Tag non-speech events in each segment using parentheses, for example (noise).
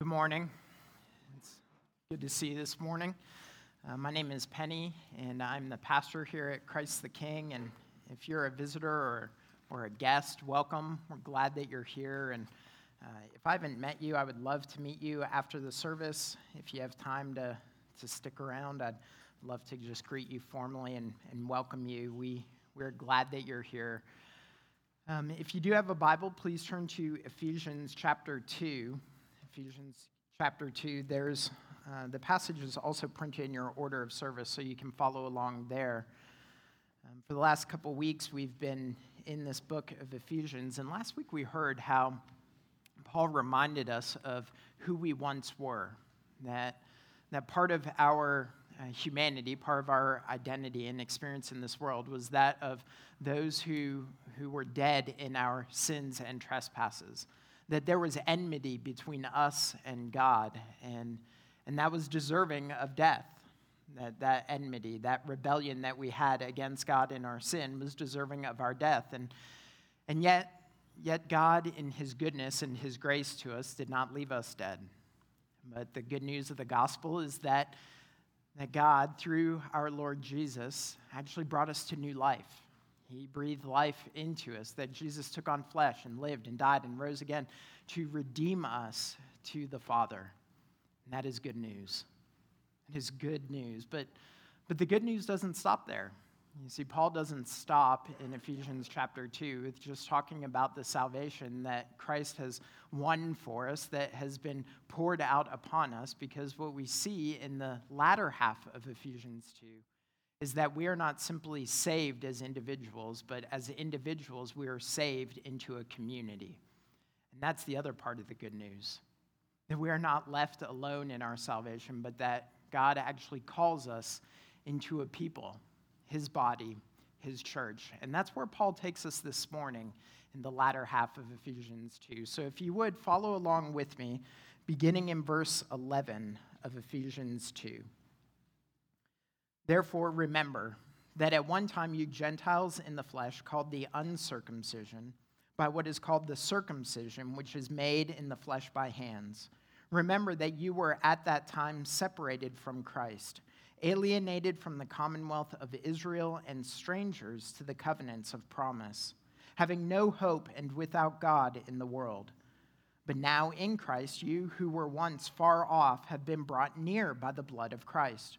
Good morning. It's good to see you this morning. Uh, my name is Penny, and I'm the pastor here at Christ the King. And if you're a visitor or, or a guest, welcome. We're glad that you're here. And uh, if I haven't met you, I would love to meet you after the service. If you have time to, to stick around, I'd love to just greet you formally and, and welcome you. We, we're glad that you're here. Um, if you do have a Bible, please turn to Ephesians chapter 2. Ephesians chapter 2. There's uh, the passage is also printed in your order of service, so you can follow along there. Um, for the last couple weeks, we've been in this book of Ephesians, and last week we heard how Paul reminded us of who we once were. That, that part of our uh, humanity, part of our identity and experience in this world was that of those who, who were dead in our sins and trespasses that there was enmity between us and God, and, and that was deserving of death. That, that enmity, that rebellion that we had against God in our sin was deserving of our death. And, and yet, yet, God, in His goodness and His grace to us, did not leave us dead. But the good news of the gospel is that, that God, through our Lord Jesus, actually brought us to new life he breathed life into us, that Jesus took on flesh and lived and died and rose again to redeem us to the Father. And that is good news. It is good news. But, but the good news doesn't stop there. You see, Paul doesn't stop in Ephesians chapter 2 with just talking about the salvation that Christ has won for us, that has been poured out upon us, because what we see in the latter half of Ephesians 2 is that we are not simply saved as individuals, but as individuals, we are saved into a community. And that's the other part of the good news that we are not left alone in our salvation, but that God actually calls us into a people, his body, his church. And that's where Paul takes us this morning in the latter half of Ephesians 2. So if you would follow along with me, beginning in verse 11 of Ephesians 2. Therefore, remember that at one time you Gentiles in the flesh, called the uncircumcision, by what is called the circumcision, which is made in the flesh by hands. Remember that you were at that time separated from Christ, alienated from the commonwealth of Israel, and strangers to the covenants of promise, having no hope and without God in the world. But now in Christ, you who were once far off have been brought near by the blood of Christ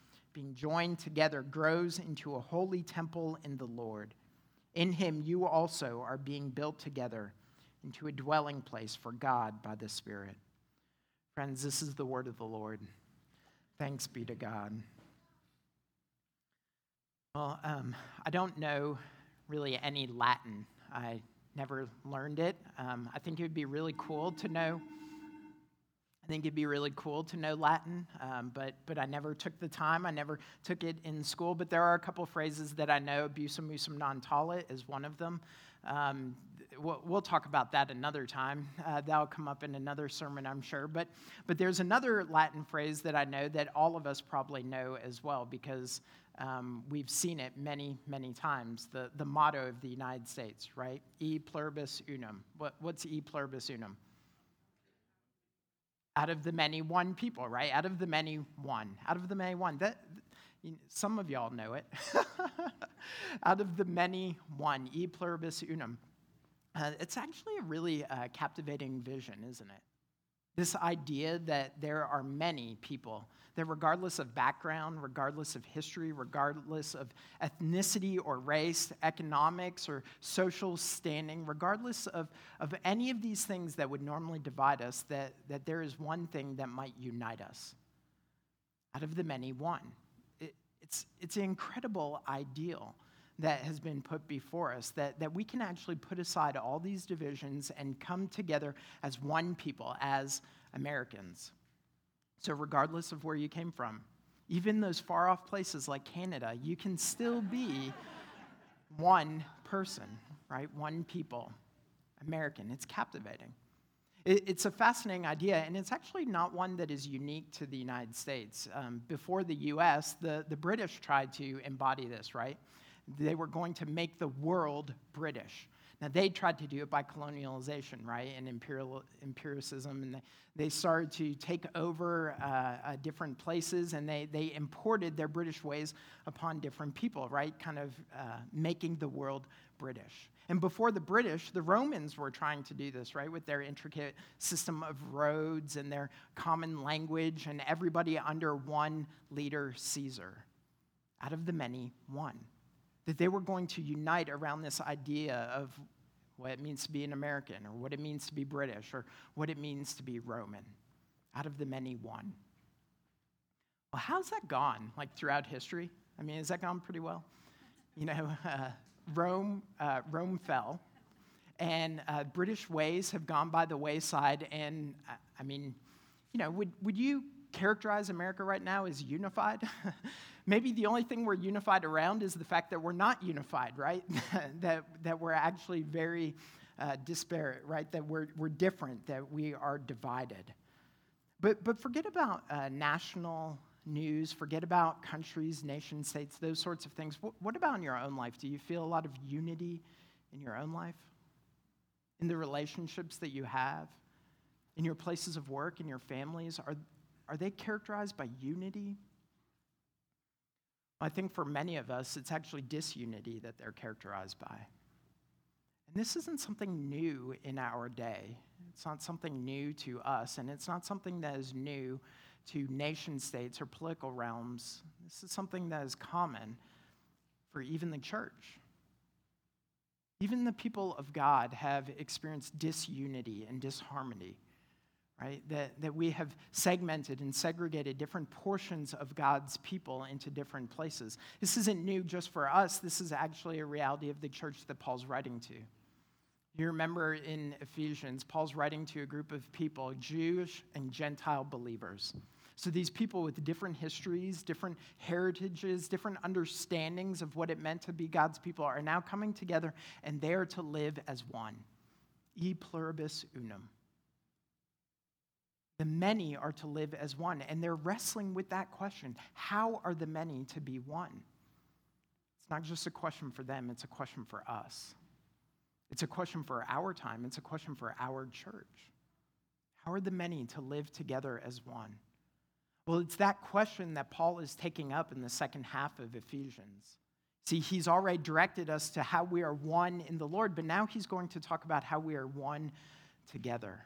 being joined together, grows into a holy temple in the Lord. In him, you also are being built together into a dwelling place for God by the Spirit. Friends, this is the word of the Lord. Thanks be to God. Well, um, I don't know really any Latin. I never learned it. Um, I think it would be really cool to know I think it'd be really cool to know Latin, um, but, but I never took the time. I never took it in school. But there are a couple phrases that I know. Abusum musum non tollit is one of them. Um, we'll, we'll, talk about that another time. Uh, that'll come up in another sermon, I'm sure. But, but there's another Latin phrase that I know that all of us probably know as well because um, we've seen it many, many times. The, the motto of the United States, right? E pluribus unum. What, what's e pluribus unum? Out of the many one people, right? Out of the many one. Out of the many one. That, some of y'all know it. (laughs) out of the many one, e pluribus unum. Uh, it's actually a really uh, captivating vision, isn't it? This idea that there are many people that, regardless of background, regardless of history, regardless of ethnicity or race, economics or social standing, regardless of, of any of these things that would normally divide us, that, that there is one thing that might unite us. Out of the many, one. It, it's, it's an incredible ideal that has been put before us, that, that we can actually put aside all these divisions and come together as one people, as Americans. So, regardless of where you came from, even those far off places like Canada, you can still be one person, right? One people. American. It's captivating. It's a fascinating idea, and it's actually not one that is unique to the United States. Um, before the US, the, the British tried to embody this, right? They were going to make the world British. Now, they tried to do it by colonialization, right, and imperial, empiricism, and they started to take over uh, uh, different places, and they, they imported their British ways upon different people, right, kind of uh, making the world British. And before the British, the Romans were trying to do this, right, with their intricate system of roads and their common language, and everybody under one leader, Caesar. Out of the many, one that they were going to unite around this idea of what it means to be an American, or what it means to be British, or what it means to be Roman. Out of the many, one. Well, how's that gone, like throughout history? I mean, has that gone pretty well? You know, (laughs) uh, Rome, uh, Rome fell, and uh, British ways have gone by the wayside. And uh, I mean, you know, would, would you characterize America right now as unified? (laughs) Maybe the only thing we're unified around is the fact that we're not unified, right? (laughs) that, that we're actually very uh, disparate, right? That we're, we're different, that we are divided. But, but forget about uh, national news, forget about countries, nation states, those sorts of things. What, what about in your own life? Do you feel a lot of unity in your own life? In the relationships that you have? In your places of work, in your families? Are, are they characterized by unity? I think for many of us, it's actually disunity that they're characterized by. And this isn't something new in our day. It's not something new to us, and it's not something that is new to nation states or political realms. This is something that is common for even the church. Even the people of God have experienced disunity and disharmony right? That, that we have segmented and segregated different portions of God's people into different places. This isn't new just for us, this is actually a reality of the church that Paul's writing to. You remember in Ephesians, Paul's writing to a group of people, Jewish and Gentile believers. So these people with different histories, different heritages, different understandings of what it meant to be God's people are now coming together and they are to live as one. E pluribus unum. The many are to live as one. And they're wrestling with that question how are the many to be one? It's not just a question for them, it's a question for us. It's a question for our time, it's a question for our church. How are the many to live together as one? Well, it's that question that Paul is taking up in the second half of Ephesians. See, he's already directed us to how we are one in the Lord, but now he's going to talk about how we are one together.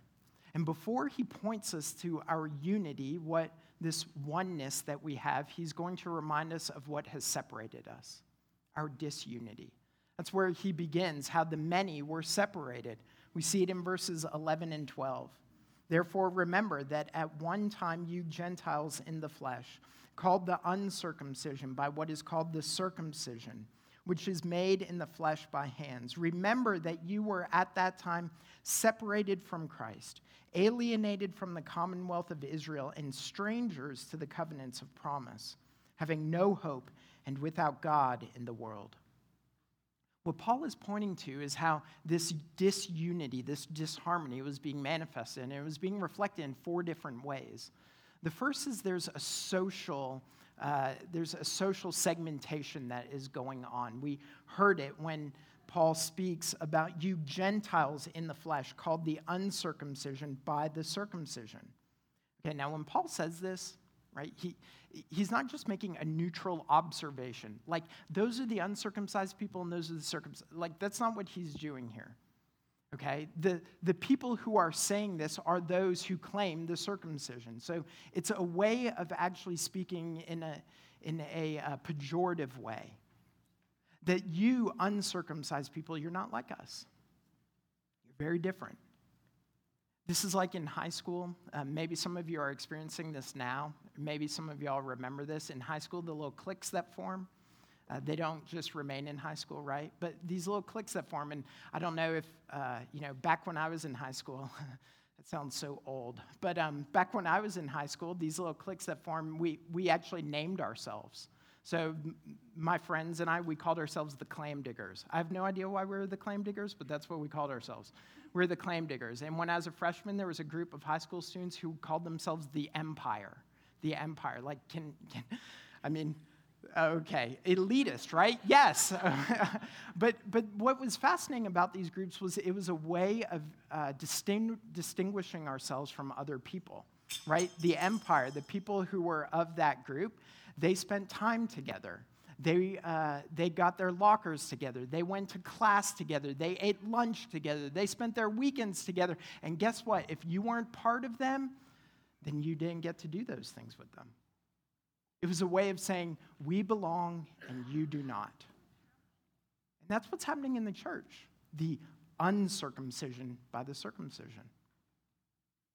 And before he points us to our unity, what this oneness that we have, he's going to remind us of what has separated us our disunity. That's where he begins, how the many were separated. We see it in verses 11 and 12. Therefore, remember that at one time you Gentiles in the flesh, called the uncircumcision by what is called the circumcision which is made in the flesh by hands. Remember that you were at that time separated from Christ, alienated from the commonwealth of Israel, and strangers to the covenants of promise, having no hope and without God in the world. What Paul is pointing to is how this disunity, this disharmony was being manifested, and it was being reflected in four different ways. The first is there's a social uh, there's a social segmentation that is going on. We heard it when Paul speaks about you Gentiles in the flesh, called the uncircumcision by the circumcision. Okay, now when Paul says this, right, he, he's not just making a neutral observation. Like, those are the uncircumcised people and those are the circumcised. Like, that's not what he's doing here. Okay? The, the people who are saying this are those who claim the circumcision. So it's a way of actually speaking in a, in a, a pejorative way. That you uncircumcised people, you're not like us. You're very different. This is like in high school. Uh, maybe some of you are experiencing this now. Maybe some of y'all remember this. In high school, the little cliques that form, uh, they don't just remain in high school, right? But these little cliques that form, and I don't know if, uh, you know, back when I was in high school, (laughs) that sounds so old, but um, back when I was in high school, these little cliques that form, we, we actually named ourselves. So my friends and I, we called ourselves the clam diggers. I have no idea why we were the clam diggers, but that's what we called ourselves. We we're the clam diggers. And when I was a freshman, there was a group of high school students who called themselves the Empire. The Empire. Like, can, can I mean, okay, elitist, right? Yes. (laughs) but, but what was fascinating about these groups was it was a way of uh, disting- distinguishing ourselves from other people, right? The Empire, the people who were of that group, they spent time together. They, uh, they got their lockers together. They went to class together. They ate lunch together. They spent their weekends together. And guess what? If you weren't part of them, then you didn't get to do those things with them. It was a way of saying, we belong and you do not. And that's what's happening in the church the uncircumcision by the circumcision.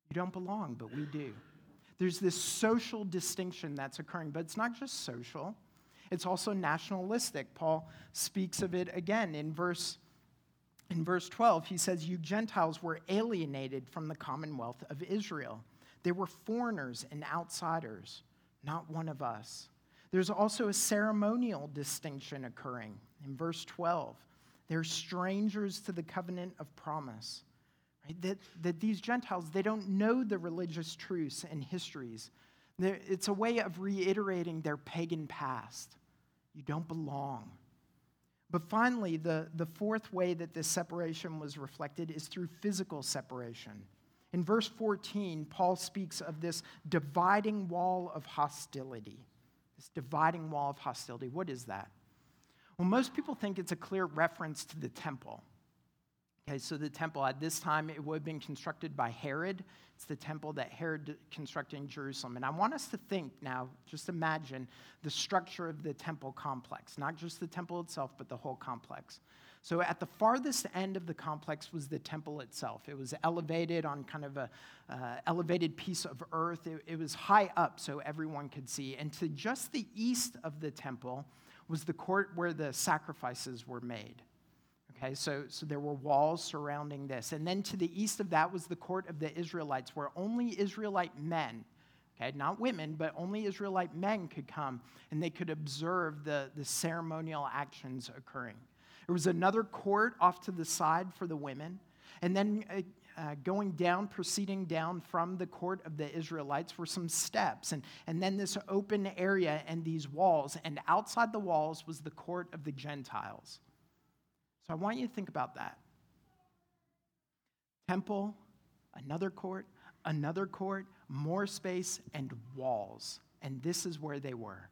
You don't belong, but we do. There's this social distinction that's occurring, but it's not just social, it's also nationalistic. Paul speaks of it again in verse, in verse 12. He says, You Gentiles were alienated from the commonwealth of Israel. They were foreigners and outsiders, not one of us. There's also a ceremonial distinction occurring in verse 12. They're strangers to the covenant of promise. Right? That, that these Gentiles, they don't know the religious truths and histories. It's a way of reiterating their pagan past. You don't belong. But finally, the, the fourth way that this separation was reflected is through physical separation. In verse 14, Paul speaks of this dividing wall of hostility. This dividing wall of hostility. What is that? Well, most people think it's a clear reference to the temple. Okay, so the temple at this time, it would have been constructed by Herod. It's the temple that Herod constructed in Jerusalem. And I want us to think now, just imagine the structure of the temple complex, not just the temple itself, but the whole complex. So at the farthest end of the complex was the temple itself. It was elevated on kind of a uh, elevated piece of earth. It, it was high up so everyone could see. And to just the east of the temple was the court where the sacrifices were made. Okay, so, so there were walls surrounding this. And then to the east of that was the court of the Israelites, where only Israelite men, okay, not women, but only Israelite men could come and they could observe the, the ceremonial actions occurring. There was another court off to the side for the women. And then uh, uh, going down, proceeding down from the court of the Israelites were some steps, and, and then this open area and these walls. And outside the walls was the court of the Gentiles. So I want you to think about that. Temple, another court, another court, more space, and walls. And this is where they were.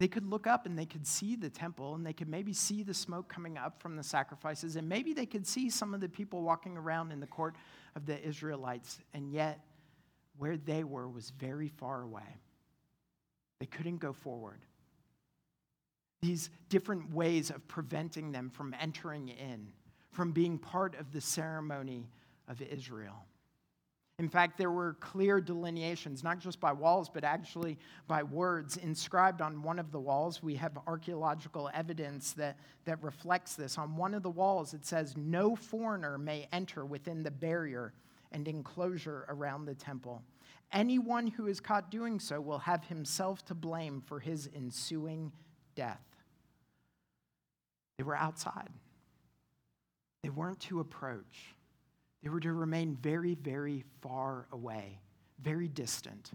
They could look up and they could see the temple and they could maybe see the smoke coming up from the sacrifices and maybe they could see some of the people walking around in the court of the Israelites. And yet, where they were was very far away. They couldn't go forward these different ways of preventing them from entering in, from being part of the ceremony of Israel. In fact, there were clear delineations, not just by walls, but actually by words inscribed on one of the walls. We have archaeological evidence that, that reflects this. On one of the walls, it says, No foreigner may enter within the barrier and enclosure around the temple. Anyone who is caught doing so will have himself to blame for his ensuing death. They were outside. They weren't to approach. They were to remain very, very far away, very distant.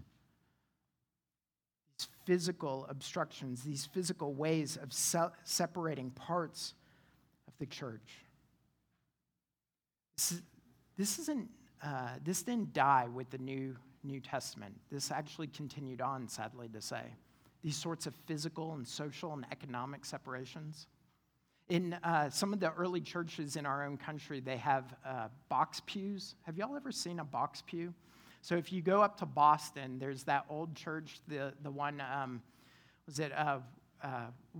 These physical obstructions, these physical ways of se- separating parts of the church. This, this isn't. Uh, this didn't die with the New New Testament. This actually continued on, sadly to say. These sorts of physical and social and economic separations. In uh, some of the early churches in our own country, they have uh, box pews. Have y'all ever seen a box pew? So if you go up to Boston, there's that old church, the, the one, um, was it uh, uh,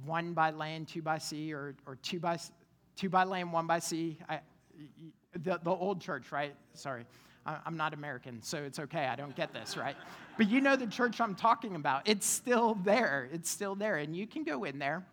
one by land, two by sea, or, or two, by, two by land, one by sea? I, the, the old church, right? Sorry. I'm not American, so it's okay. I don't get this, right? But you know the church I'm talking about. It's still there. It's still there. And you can go in there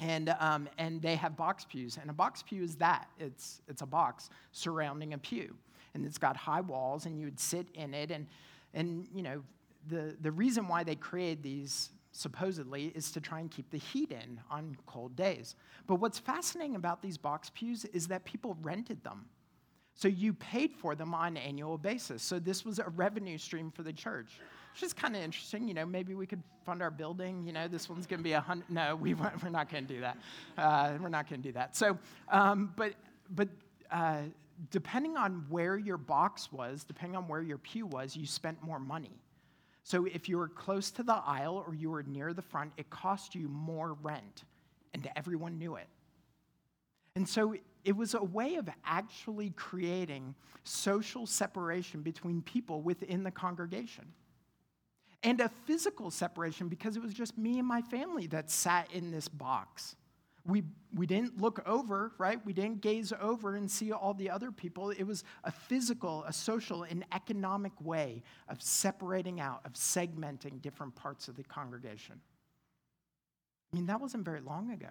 and, um, and they have box pews. And a box pew is that it's, it's a box surrounding a pew. And it's got high walls, and you would sit in it. And, and you know, the, the reason why they created these supposedly is to try and keep the heat in on cold days. But what's fascinating about these box pews is that people rented them. So you paid for them on an annual basis. So this was a revenue stream for the church which is kind of interesting. You know, maybe we could fund our building. You know, this one's going to be a hundred. No, (laughs) we, we're not going to do that. Uh, we're not going to do that. So, um, but, but uh, depending on where your box was, depending on where your pew was, you spent more money. So if you were close to the aisle or you were near the front, it cost you more rent, and everyone knew it. And so it was a way of actually creating social separation between people within the congregation and a physical separation because it was just me and my family that sat in this box. We, we didn't look over, right? We didn't gaze over and see all the other people. It was a physical, a social, an economic way of separating out, of segmenting different parts of the congregation. I mean, that wasn't very long ago.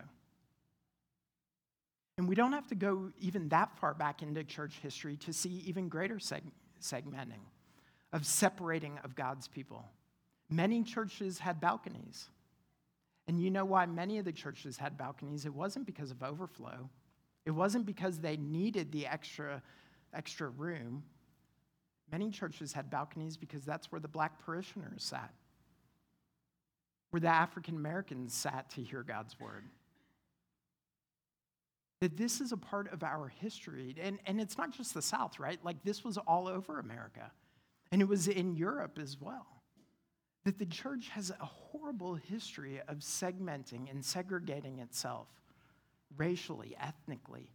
And we don't have to go even that far back into church history to see even greater seg- segmenting of separating of God's people. Many churches had balconies. And you know why many of the churches had balconies? It wasn't because of overflow. It wasn't because they needed the extra, extra room. Many churches had balconies because that's where the black parishioners sat, where the African Americans sat to hear God's word. That this is a part of our history. And, and it's not just the South, right? Like this was all over America, and it was in Europe as well that the church has a horrible history of segmenting and segregating itself racially, ethnically,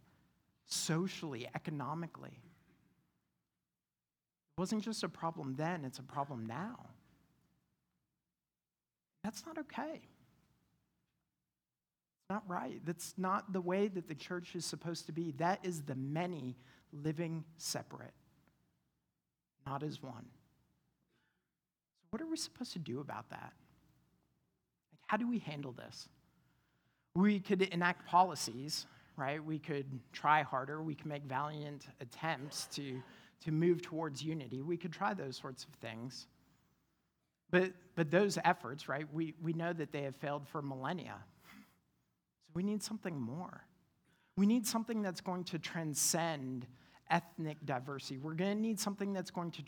socially, economically. It wasn't just a problem then, it's a problem now. That's not okay. It's not right. That's not the way that the church is supposed to be. That is the many living separate, not as one. What are we supposed to do about that? Like, how do we handle this? We could enact policies, right? We could try harder. We could make valiant attempts to, to move towards unity. We could try those sorts of things. But, but those efforts, right, we, we know that they have failed for millennia. So we need something more. We need something that's going to transcend ethnic diversity. We're going to need something that's going to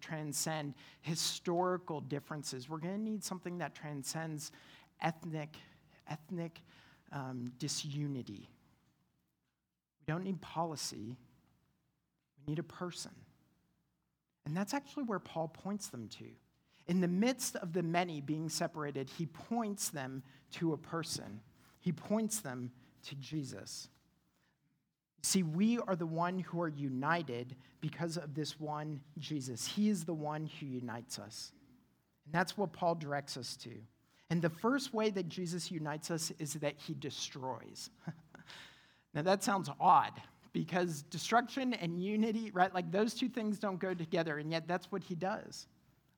transcend historical differences. We're going to need something that transcends ethnic, ethnic um, disunity. We don't need policy, we need a person. And that's actually where Paul points them to. In the midst of the many being separated, he points them to a person. He points them to Jesus. See, we are the one who are united because of this one Jesus. He is the one who unites us. And that's what Paul directs us to. And the first way that Jesus unites us is that he destroys. (laughs) now, that sounds odd because destruction and unity, right? Like those two things don't go together, and yet that's what he does.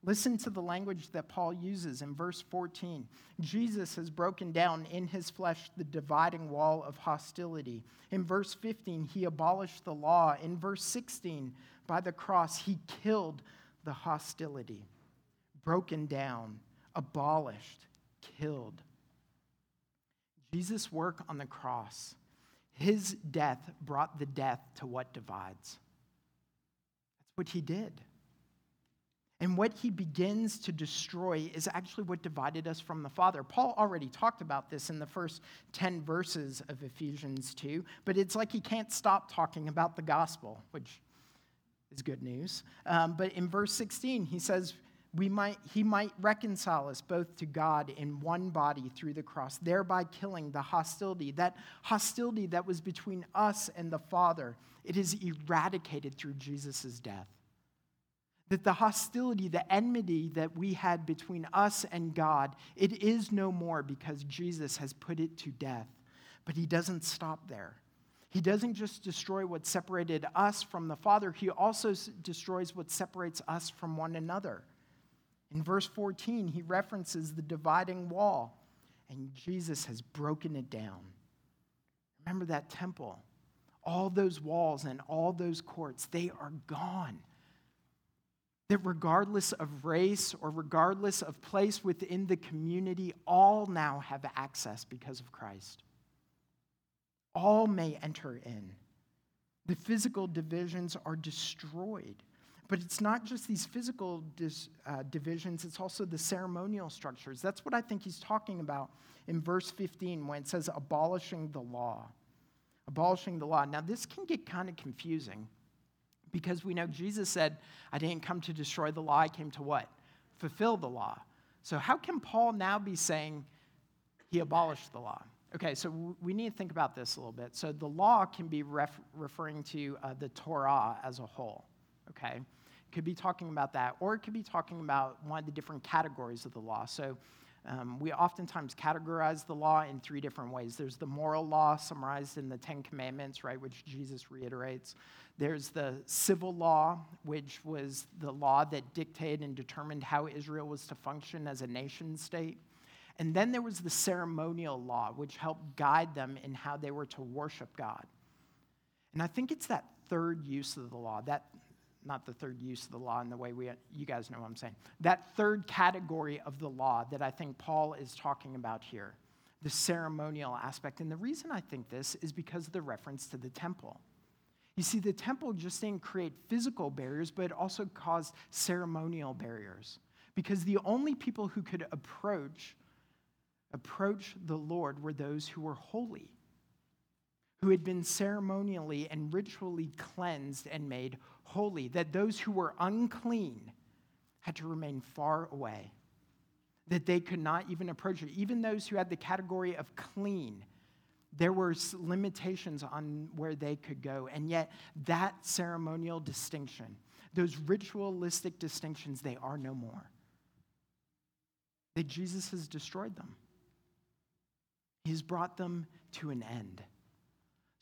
Listen to the language that Paul uses in verse 14. Jesus has broken down in his flesh the dividing wall of hostility. In verse 15, he abolished the law. In verse 16, by the cross, he killed the hostility. Broken down, abolished, killed. Jesus' work on the cross, his death brought the death to what divides. That's what he did. And what he begins to destroy is actually what divided us from the Father. Paul already talked about this in the first 10 verses of Ephesians 2, but it's like he can't stop talking about the gospel, which is good news. Um, but in verse 16, he says, we might, he might reconcile us both to God in one body through the cross, thereby killing the hostility, that hostility that was between us and the Father. It is eradicated through Jesus' death. That the hostility, the enmity that we had between us and God, it is no more because Jesus has put it to death. But he doesn't stop there. He doesn't just destroy what separated us from the Father, he also destroys what separates us from one another. In verse 14, he references the dividing wall, and Jesus has broken it down. Remember that temple? All those walls and all those courts, they are gone. That regardless of race or regardless of place within the community, all now have access because of Christ. All may enter in. The physical divisions are destroyed. But it's not just these physical dis, uh, divisions, it's also the ceremonial structures. That's what I think he's talking about in verse 15 when it says abolishing the law. Abolishing the law. Now, this can get kind of confusing because we know Jesus said, I didn't come to destroy the law, I came to what? Fulfill the law. So, how can Paul now be saying he abolished the law? Okay, so we need to think about this a little bit. So, the law can be ref- referring to uh, the Torah as a whole okay? Could be talking about that, or it could be talking about one of the different categories of the law. So um, we oftentimes categorize the law in three different ways. There's the moral law summarized in the Ten Commandments, right, which Jesus reiterates. There's the civil law, which was the law that dictated and determined how Israel was to function as a nation state. And then there was the ceremonial law, which helped guide them in how they were to worship God. And I think it's that third use of the law, that not the third use of the law in the way we, you guys know what I'm saying. That third category of the law that I think Paul is talking about here, the ceremonial aspect. And the reason I think this is because of the reference to the temple. You see, the temple just didn't create physical barriers, but it also caused ceremonial barriers. Because the only people who could approach, approach the Lord were those who were holy, who had been ceremonially and ritually cleansed and made holy, that those who were unclean had to remain far away, that they could not even approach it. Even those who had the category of clean, there were limitations on where they could go. And yet, that ceremonial distinction, those ritualistic distinctions, they are no more. That Jesus has destroyed them, He's brought them to an end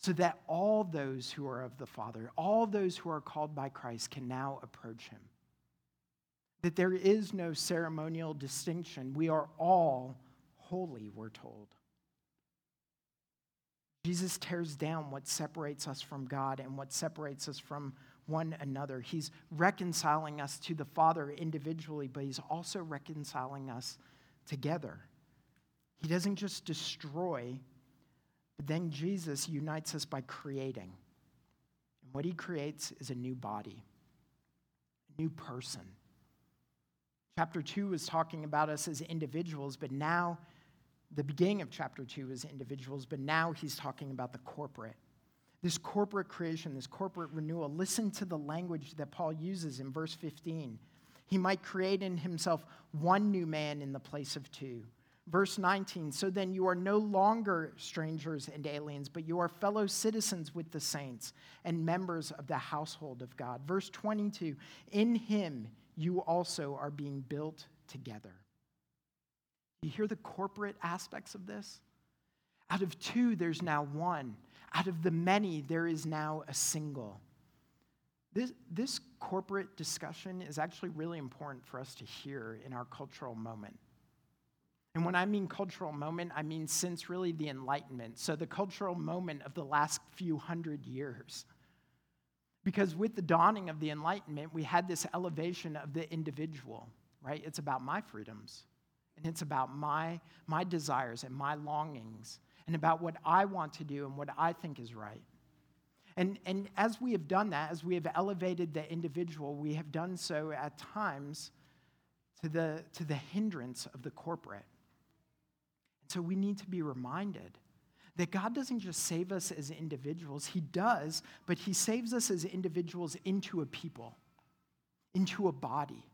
so that all those who are of the Father, all those who are called by Christ, can now approach him. That there is no ceremonial distinction. We are all holy, we're told. Jesus tears down what separates us from God and what separates us from one another. He's reconciling us to the Father individually, but he's also reconciling us together. He doesn't just destroy but then Jesus unites us by creating. And what he creates is a new body, a new person. Chapter 2 is talking about us as individuals, but now, the beginning of chapter 2 is individuals, but now he's talking about the corporate. This corporate creation, this corporate renewal. Listen to the language that Paul uses in verse 15. He might create in himself one new man in the place of two Verse 19 So then you are no longer strangers and aliens, but you are fellow citizens with the saints and members of the household of God. Verse 22 In him you also are being built together. You hear the corporate aspects of this? Out of two, there's now one. Out of the many, there is now a single. This, this corporate discussion is actually really important for us to hear in our cultural moment. And when I mean cultural moment, I mean since really the Enlightenment. So the cultural moment of the last few hundred years. Because with the dawning of the Enlightenment, we had this elevation of the individual, right? It's about my freedoms, and it's about my, my desires and my longings, and about what I want to do and what I think is right. And, and as we have done that, as we have elevated the individual, we have done so at times to the, to the hindrance of the corporate. So we need to be reminded that God doesn't just save us as individuals, He does, but He saves us as individuals into a people, into a body.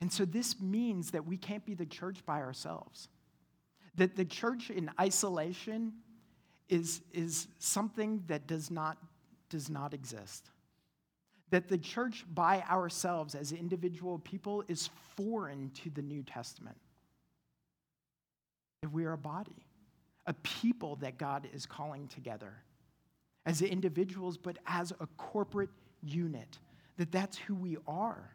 And so this means that we can't be the church by ourselves. That the church in isolation is, is something that does not, does not exist. That the church by ourselves as individual people is foreign to the New Testament. That we are a body, a people that God is calling together as individuals, but as a corporate unit. That that's who we are.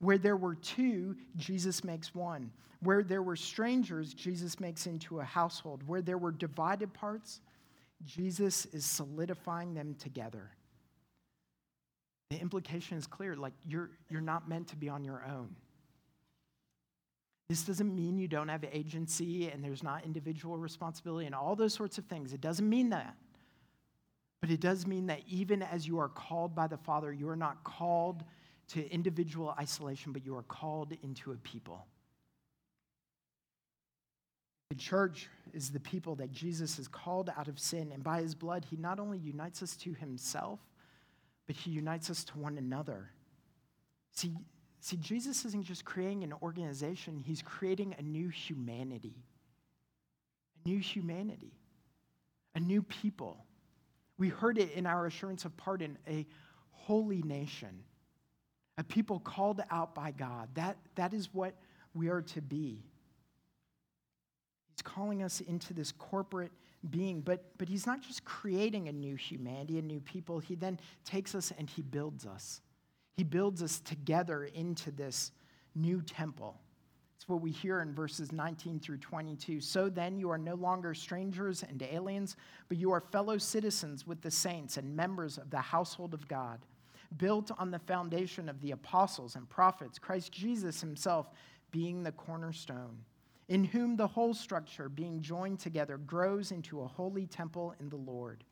Where there were two, Jesus makes one. Where there were strangers, Jesus makes into a household. Where there were divided parts, Jesus is solidifying them together. The implication is clear like, you're, you're not meant to be on your own. This doesn't mean you don't have agency and there's not individual responsibility and all those sorts of things. It doesn't mean that. But it does mean that even as you are called by the Father, you are not called to individual isolation, but you are called into a people. The church is the people that Jesus has called out of sin, and by his blood, he not only unites us to himself, but he unites us to one another. See, see, Jesus isn't just creating an organization, he's creating a new humanity. A new humanity, a new people. We heard it in our assurance of pardon, a holy nation a people called out by God. That, that is what we are to be. He's calling us into this corporate being, but, but He's not just creating a new humanity, a new people. He then takes us and He builds us. He builds us together into this new temple. It's what we hear in verses 19 through 22. So then, you are no longer strangers and aliens, but you are fellow citizens with the saints and members of the household of God built on the foundation of the apostles and prophets, Christ Jesus himself being the cornerstone, in whom the whole structure, being joined together, grows into a holy temple in the Lord.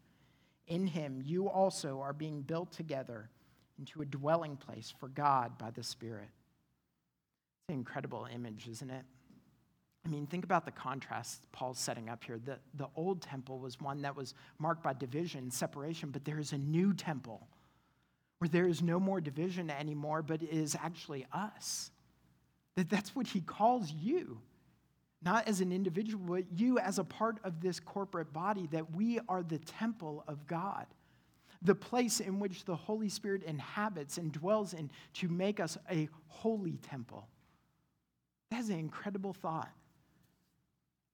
In him, you also are being built together into a dwelling place for God by the Spirit. It's an incredible image, isn't it? I mean, think about the contrast Paul's setting up here. The, the old temple was one that was marked by division, separation, but there is a new temple where there is no more division anymore, but it is actually us. That that's what he calls you, not as an individual, but you as a part of this corporate body, that we are the temple of God, the place in which the Holy Spirit inhabits and dwells in to make us a holy temple. That is an incredible thought.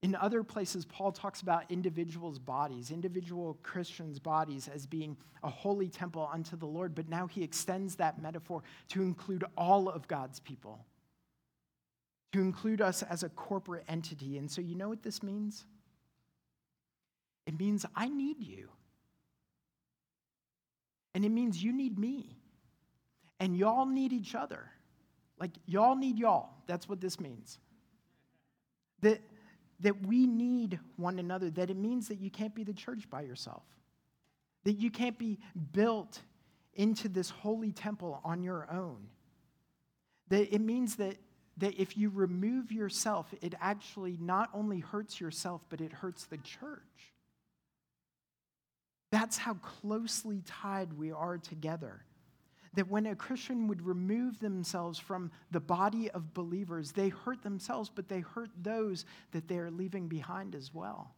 In other places, Paul talks about individuals' bodies, individual Christians' bodies, as being a holy temple unto the Lord, but now he extends that metaphor to include all of God's people, to include us as a corporate entity. And so, you know what this means? It means I need you. And it means you need me. And y'all need each other. Like, y'all need y'all. That's what this means. That that we need one another, that it means that you can't be the church by yourself, that you can't be built into this holy temple on your own. That it means that, that if you remove yourself, it actually not only hurts yourself, but it hurts the church. That's how closely tied we are together that when a Christian would remove themselves from the body of believers, they hurt themselves, but they hurt those that they are leaving behind as well.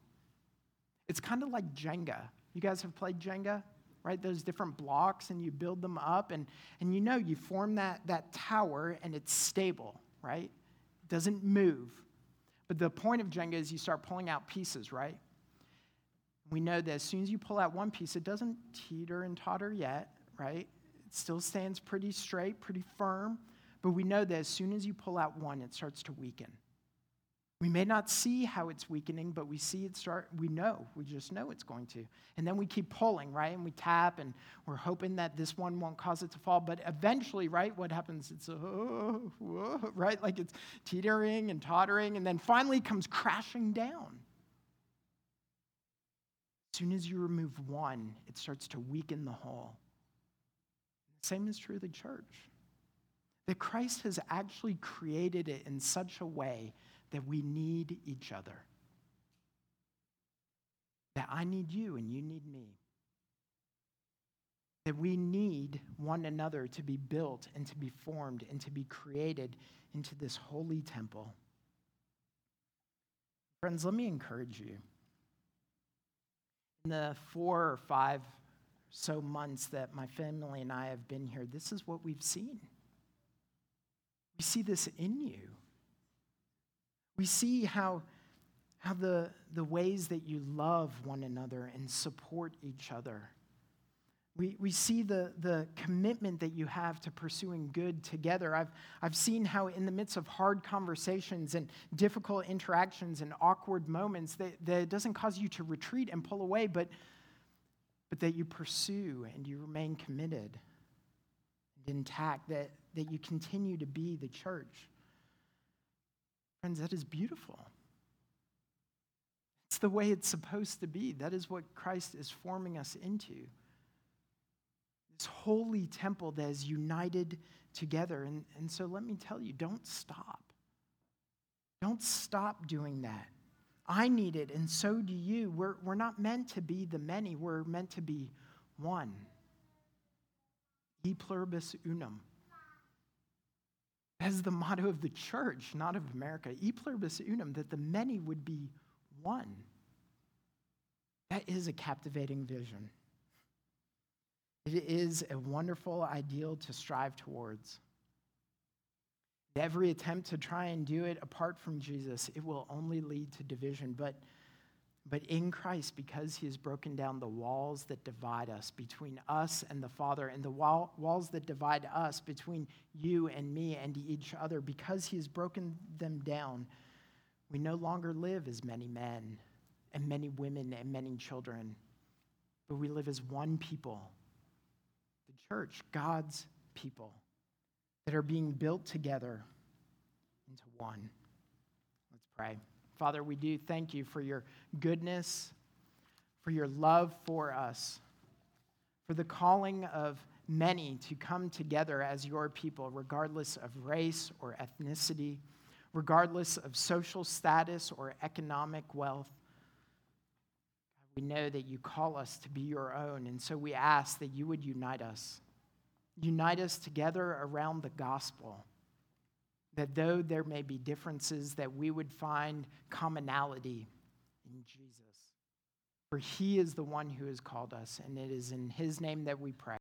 It's kind of like Jenga. You guys have played Jenga? Right? Those different blocks, and you build them up, and, and you know you form that, that tower, and it's stable, right? It doesn't move. But the point of Jenga is you start pulling out pieces, right? We know that as soon as you pull out one piece, it doesn't teeter and totter yet, right? It still stands pretty straight, pretty firm, but we know that as soon as you pull out one, it starts to weaken. We may not see how it's weakening, but we see it start, we know, we just know it's going to. And then we keep pulling, right? And we tap and we're hoping that this one won't cause it to fall. But eventually, right, what happens? It's, oh, whoa, (laughs) right? Like it's teetering and tottering and then finally comes crashing down. As soon as you remove one, it starts to weaken the whole. Same is true of the church. That Christ has actually created it in such a way that we need each other. That I need you and you need me. that we need one another to be built and to be formed and to be created into this holy temple. Friends, let me encourage you. In the four or five so months that my family and I have been here, this is what we've seen. We see this in you. We see how, how the, the ways that you love one another and support each other. We, we see the, the commitment that you have to pursuing good together. I've, I've seen how, in the midst of hard conversations and difficult interactions and awkward moments, that, that it doesn't cause you to retreat and pull away, but, but that you pursue and you remain committed and intact, that, that you continue to be the church. Friends, that is beautiful. It's the way it's supposed to be. That is what Christ is forming us into. This holy temple that is united together. And, and so let me tell you don't stop. Don't stop doing that. I need it, and so do you. We're, we're not meant to be the many, we're meant to be one. E pluribus unum. As the motto of the church, not of America. E pluribus unum, that the many would be one. That is a captivating vision. It is a wonderful ideal to strive towards. Every attempt to try and do it apart from Jesus, it will only lead to division. But, but in Christ, because he has broken down the walls that divide us between us and the Father, and the wall, walls that divide us between you and me and each other, because he has broken them down, we no longer live as many men and many women and many children, but we live as one people church, God's people that are being built together into one. Let's pray. Father, we do thank you for your goodness, for your love for us, for the calling of many to come together as your people, regardless of race or ethnicity, regardless of social status or economic wealth. We know that you call us to be your own, and so we ask that you would unite us unite us together around the gospel. That though there may be differences, that we would find commonality in Jesus. For he is the one who has called us, and it is in his name that we pray.